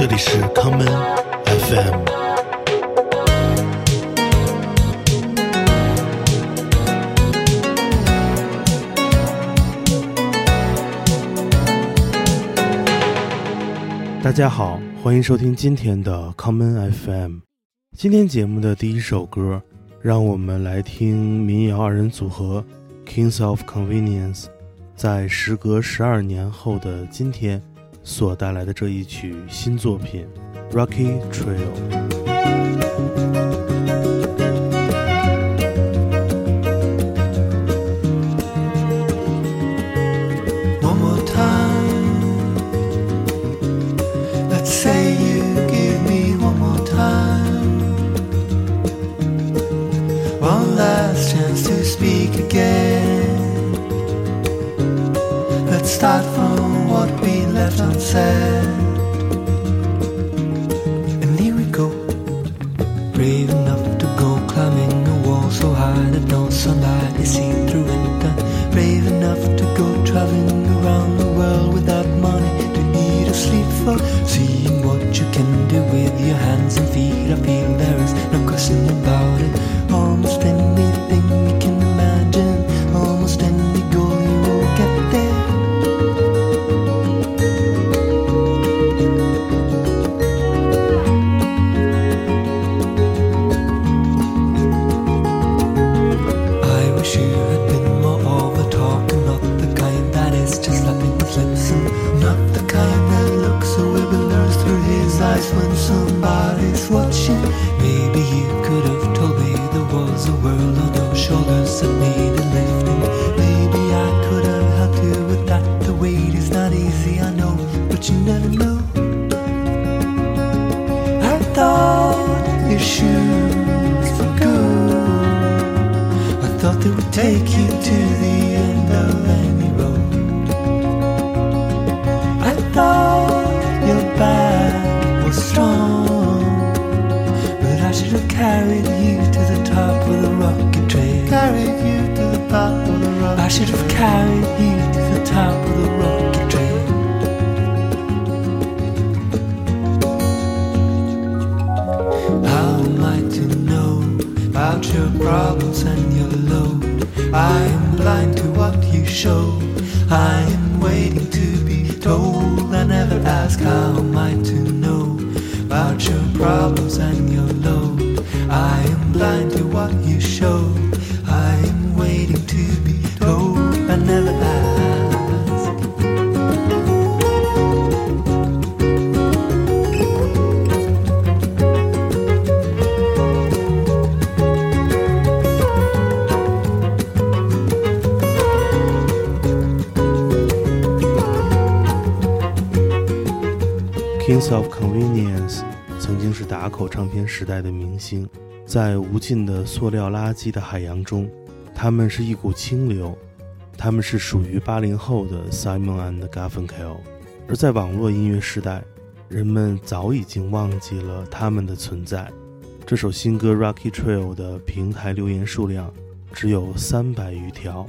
这里是康门 FM。大家好，欢迎收听今天的康门 FM。今天节目的第一首歌，让我们来听民谣二人组合 Kings of Convenience 在时隔十二年后的今天所带来的这一曲新作品《Rocky Trail》。They would take you to the Kings of Convenience 曾经是打口唱片时代的明星，在无尽的塑料垃圾的海洋中，他们是一股清流。他们是属于八零后的 Simon and Garfunkel，而在网络音乐时代，人们早已经忘记了他们的存在。这首新歌《Rocky Trail》的平台留言数量只有三百余条。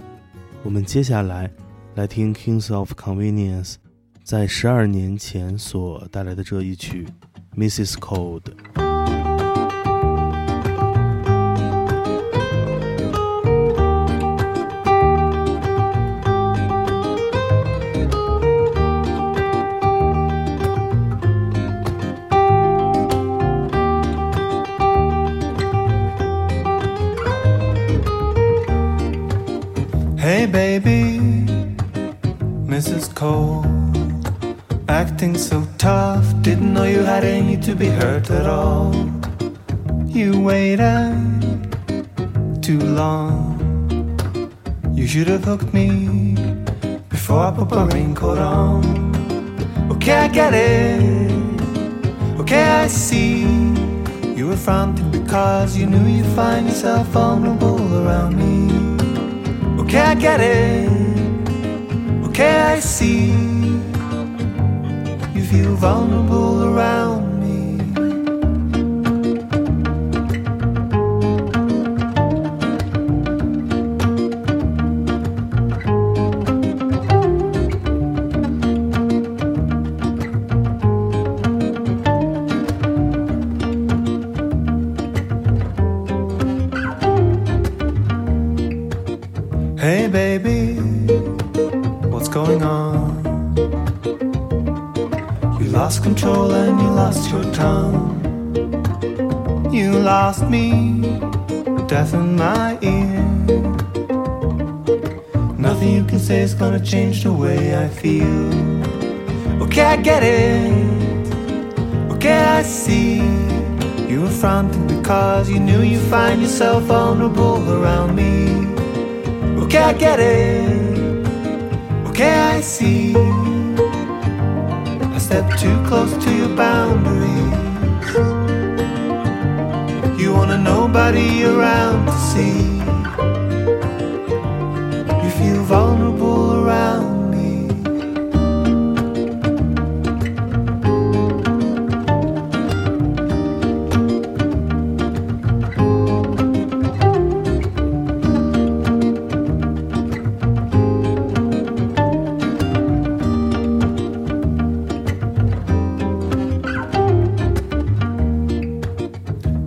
我们接下来来听 Kings of Convenience 在十二年前所带来的这一曲《Mrs. Cold》。Hey baby, Mrs. Cold acting so tough. Didn't know you had any to be hurt at all. You waited too long. You should have hooked me before I put my raincoat on. Okay, I get it. Okay, I see. You were fronting because you knew you'd find yourself vulnerable around me. Okay, I get it. Okay, I see. Feel vulnerable around lost control and you lost your tongue. You lost me, deafened my ear. Nothing you can say is gonna change the way I feel. Okay, I get it. Okay, I see. You were fronting because you knew you find yourself vulnerable around me. Okay, I get it. Okay, I see. I stepped too close to your boundaries. You want a nobody around to see.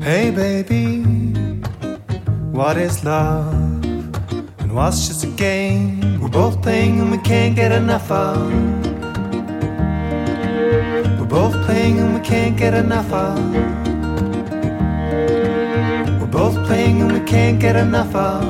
Hey baby, what is love? And what's just a game we're both playing and we can't get enough of? We're both playing and we can't get enough of. We're both playing and we can't get enough of.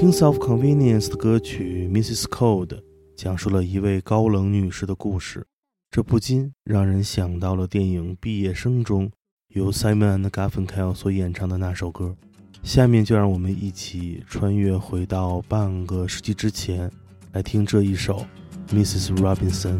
Kings of Convenience 的歌曲《Mrs. Cold》 讲述了一位高冷女士的故事，这不禁让人想到了电影《毕业生》中由 Simon and Garfunkel 所演唱的那首歌。下面就让我们一起穿越回到半个世纪之前，来听这一首《Mrs. Robinson》。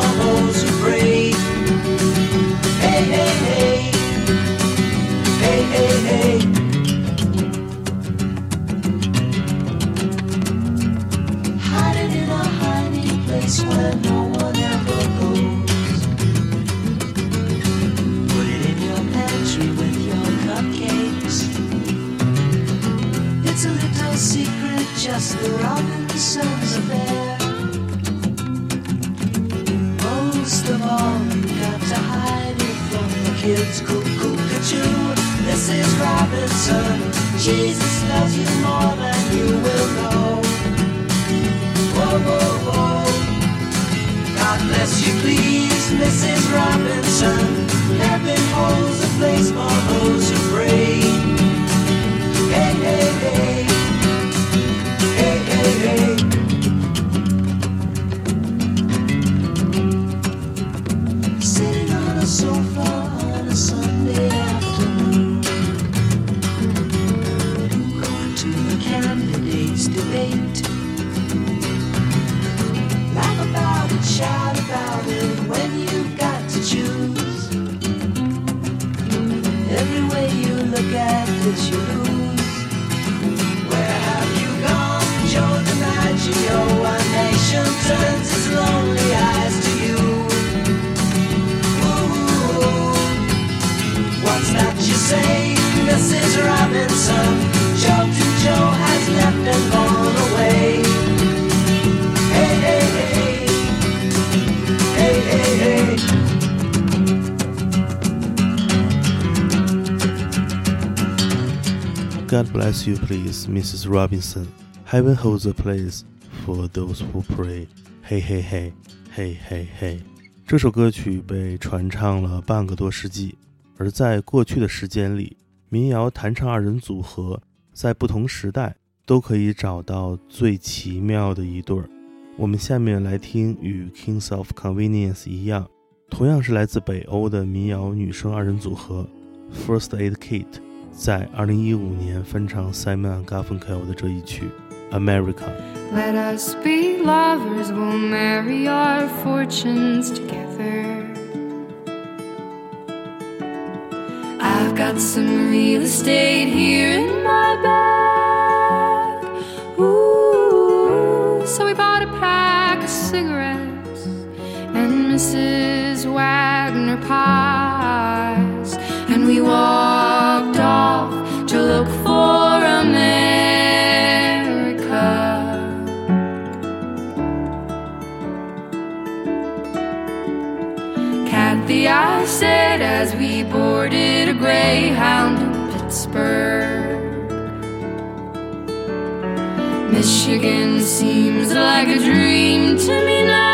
Place You, please, Mrs. Robinson. Heaven holds a place for those who pray. 嘿嘿嘿，嘿嘿嘿。这首歌曲被传唱了半个多世纪，而在过去的时间里，民谣弹唱二人组合在不同时代都可以找到最奇妙的一对儿。我们下面来听与 Kings of Convenience 一样，同样是来自北欧的民谣女声二人组合 First Aid Kit 在2015年翻唱 Simon Garfunkel 的这一曲《America》。 Let us be lovers, we'll marry our fortunes together. I've got some real estate here in my bag. Ooh, so we bought a pack of cigarettes and Mrs. Wagner pies, Kathy, I said as we boarded a Greyhound in Pittsburgh. Michigan seems like a dream to me now.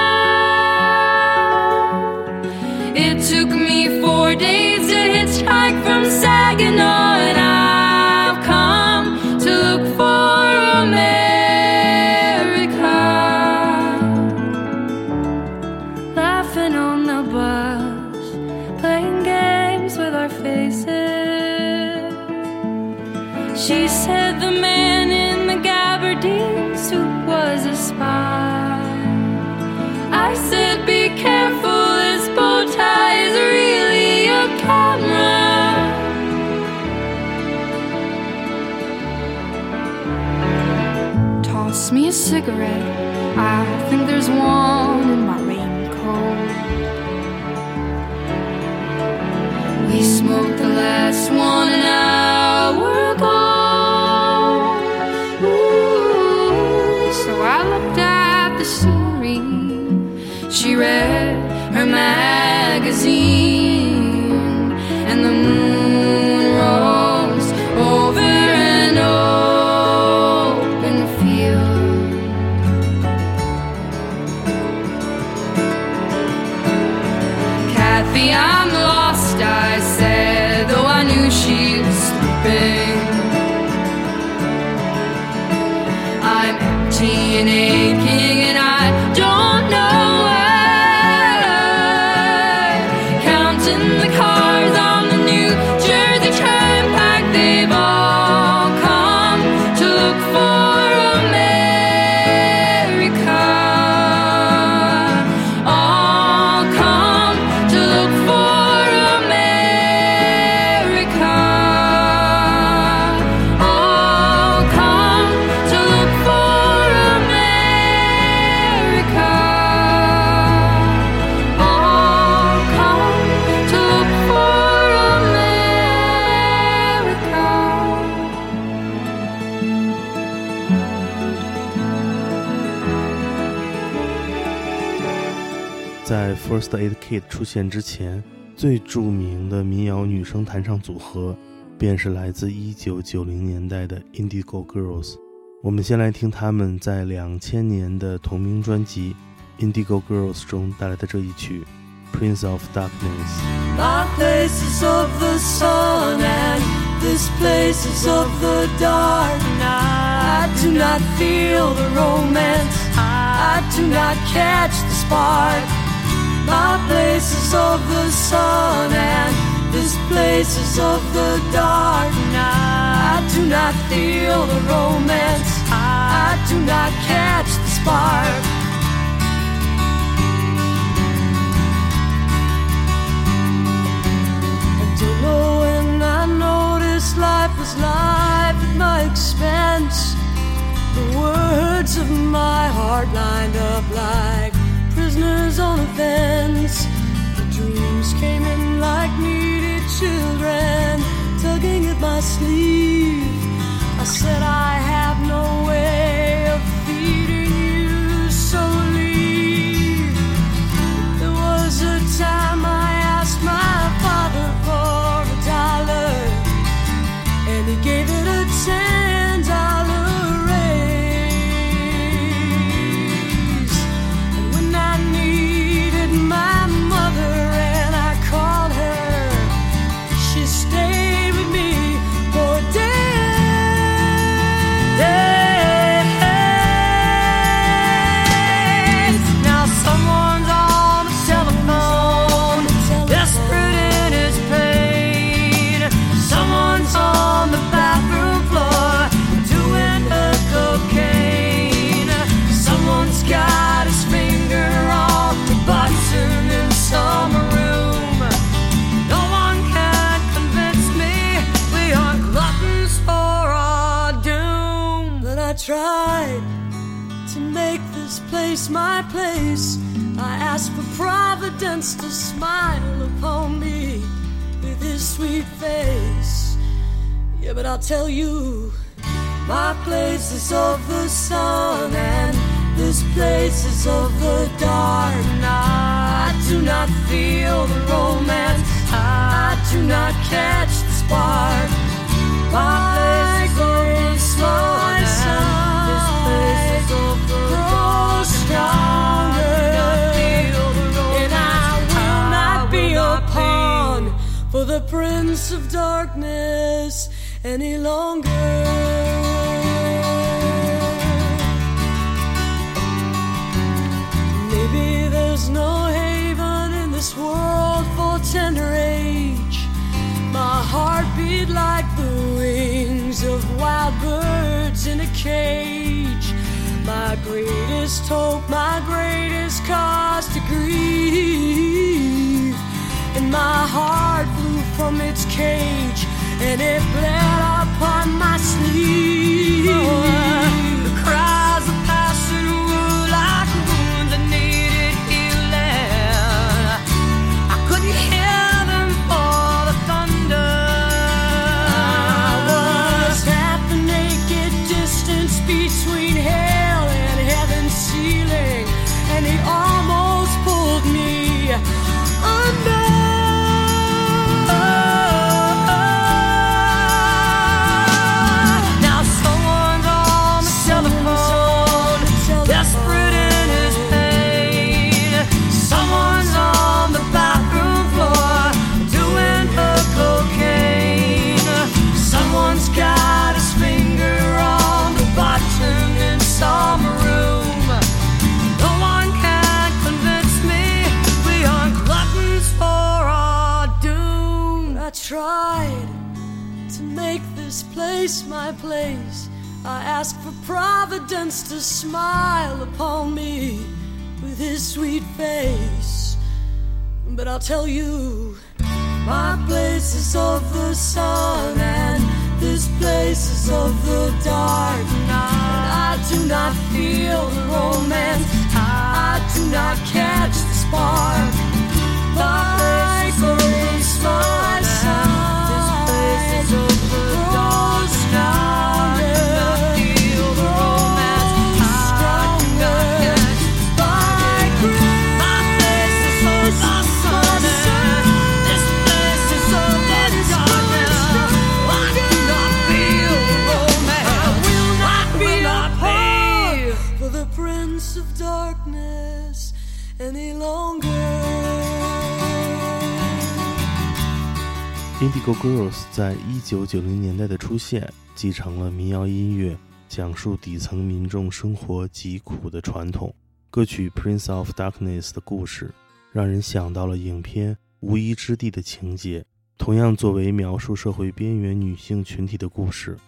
It took me four days to hitchhike cigarette. I think there's one First Aid Kit 出现之前，最著名的民谣女声弹唱组合便是来自1990年代的 Indigo Girls。我们先来听他们在2000年的同名专辑《Indigo Girls》中带来的这一曲《Prince of Darkness》。My place is of the sun and this place is of the dark. I do not feel the romance. I do not catch the spark. My place is of the sun and this place is of the dark. I do not feel the romance. I do not catch the spark. I don't know when I noticed life was life at my expense. The words of my heart lined up like prisoners on a fence. The dreams came in like needy children, tugging at my sleeve. I said, I have no Prince of Darkness any longer. Maybe there's no haven in this world for tender age. My heart beat like the wings of wild birds in a cage. My greatest hope, my greatest cause to grieve. And my heart from its cage and it bled upon my sleeve. the I'll tell you, my place is of the sun and this place is of the dark. I do not feel the romance. I do not catch the spark. My place is of the sun. Go Girls 在一九九零年代的出现，继承了民谣音乐讲述底层民众生活疾苦的传统。歌曲《Prince of Darkness》的故事，让人想到了影片《无依之地》的情节。同样作为描述社会边缘女性群体的故事，《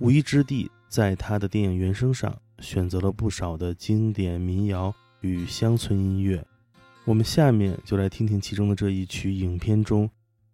无依之地》在他的电影原声上选择了不少的经典民谣与乡村音乐。我们下面就来听听其中的这一曲影片中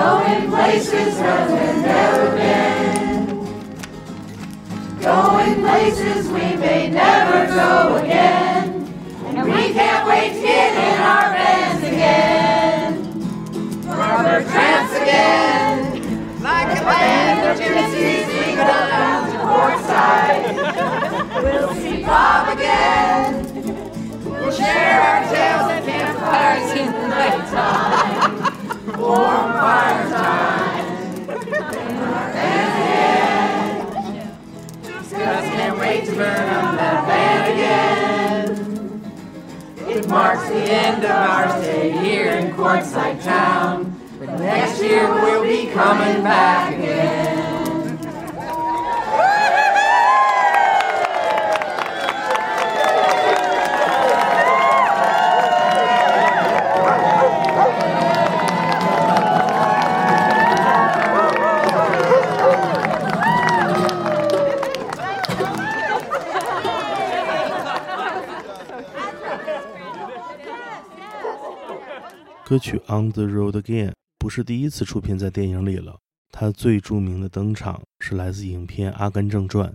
going places we've never been, going places we may never go again, and we can't wait to get in our vans again, rubber tramps again, like a band of gypsies we go down to Quartzsite, we'll see Bob again, we'll share our tales and campfires in the nighttime. Warm fire time. Just can't wait to burn up that band again. It marks the end of our stay here in Quartzsite Town. But next year we'll be coming back again.《歌曲 On the Road Again》不是第一次出现在电影里了，它最著名的登场是来自影片《阿甘正传》。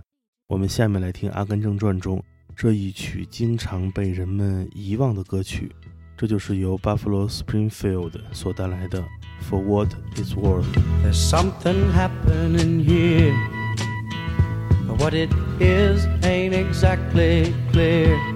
我们下面来听《阿甘正传》中这一曲经常被人们遗忘的歌曲，这就是由 Buffalo Springfield 所带来的《For What It's Worth》。There's something happening here. But what it is ain't exactly clear.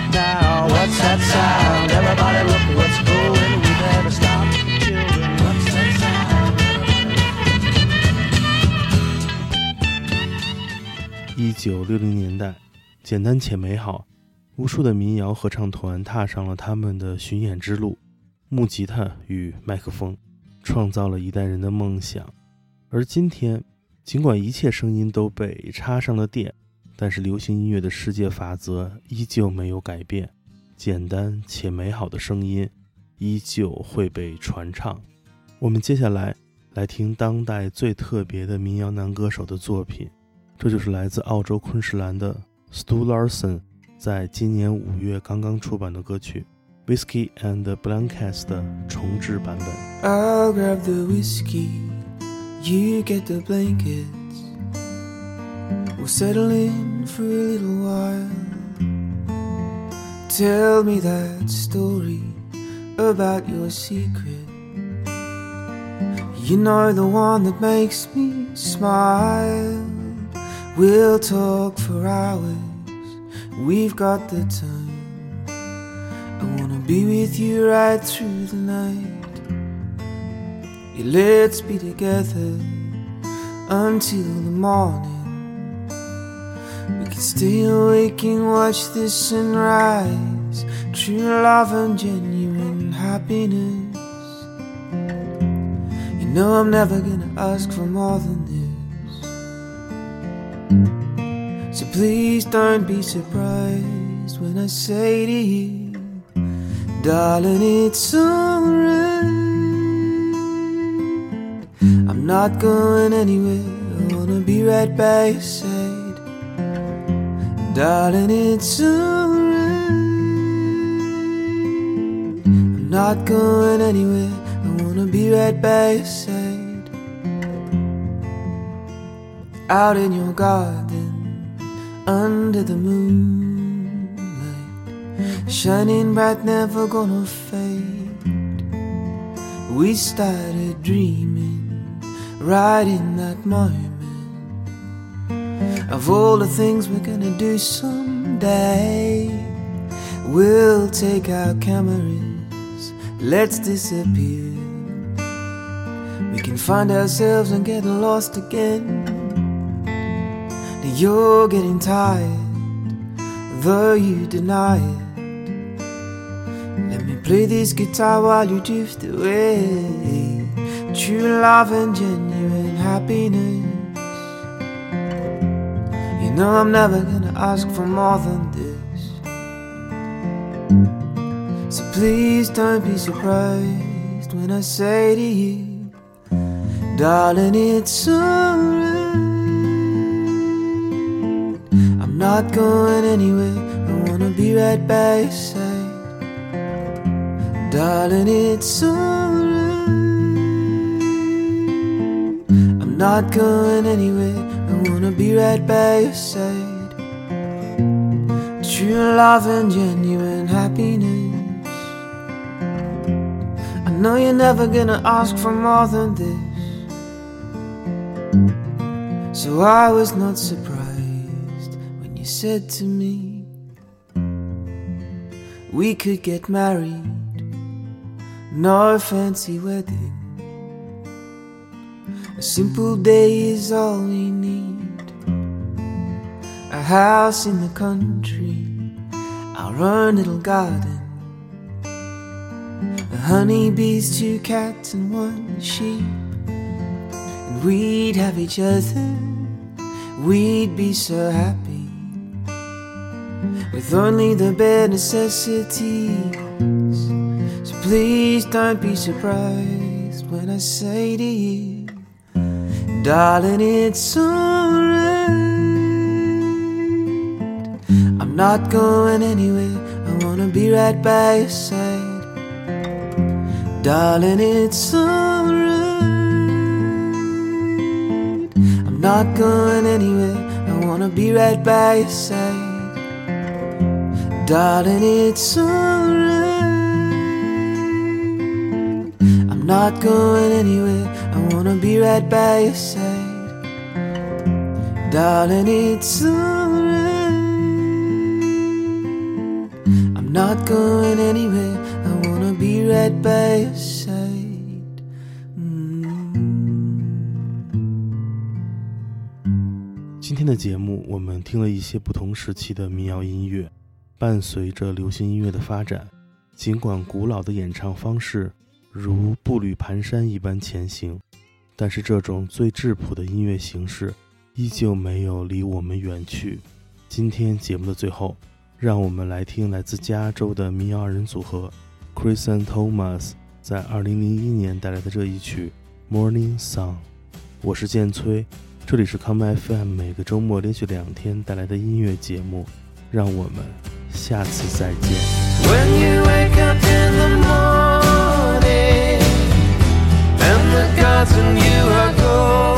now. What's that sound? Everybody look what's going. We better stop. Children, what's that sound? 一九六零年代，简单且美好，无数的民谣合唱团踏上了他们的巡演之路，木吉他与麦克风，创造了一代人的梦想。而今天，尽管一切声音都被插上了电，但是流行音乐的世界法则依旧没有改变，简单且美好的声音依旧会被传唱。我们接下来来听当代最特别的民谣男歌手的作品。这就是来自澳洲昆士兰的 Stu Larson 在今年五月刚刚出版的歌曲《Whiskey and Blankets》的重制版本。I'll grab the whiskey, you get the blanket. We'll settle in for a little while. Tell me that story about your secret. You know the one that makes me smile. We'll talk for hours, we've got the time. I wanna be with you right through the night. Yeah, let's be together until the morning. Stay awake and watch the sunrise. True love and genuine happiness. You know I'm never gonna ask for more than this. So please don't be surprised when I say to you, darling, it's alright. I'm not going anywhere. I wanna be right by your side, darling. It's alright. I'm not going anywhere. I wanna be right by your side. Out in your garden, under the moonlight, shining bright, never gonna fade. We started dreaming right in that moment of all the things we're gonna do someday. We'll take our cameras, let's disappear. We can find ourselves and get lost again. Now you're getting tired, though you deny it. Let me play this guitar while you drift away. True love and genuine happiness. You know I'm never gonna ask for more than this. So please don't be surprised when I say to you, darling, it's alright. I'm not going anywhere. I wanna be right by your side, darling. It's alright. I'm not going anywhere. I wanna be right by your side. True love and genuine happiness. I know you're never gonna ask for more than this. So I was not surprised when you said to me, We could get married, no fancy wedding. Simple day is all we need. A house in the country, our own little garden. The honeybees, two cats, and one sheep. And we'd have each other, we'd be so happy. With only the bare necessities. So please don't be surprised when I say to you. Darling, it's alright. I'm not going anywhere. I wanna be right by your side. Darling, it's alright. I'm not going anywhere. I wanna be right by your side. Darling, it's alright. I'm not going anywhere. I wanna be right by your side. Darling, it's alright. I'm not going anywhere. I wanna be right by your side. Mm. 今天的节目，我们听了一些不同时期的民谣音乐，伴随着流行音乐的发展，尽管古老的演唱方式如步履蹒跚一般前行，但是这种最质朴的音乐形式依旧没有离我们远去。今天节目的最后，让我们来听来自加州的民谣二人组合 Chris and Thomas 在2001年带来的这一曲《Morning Song》。我是建崔。这里是 Come FM 每个周末连续两天带来的音乐节目，让我们下次再见。When you wake up in the morning gods you are gone.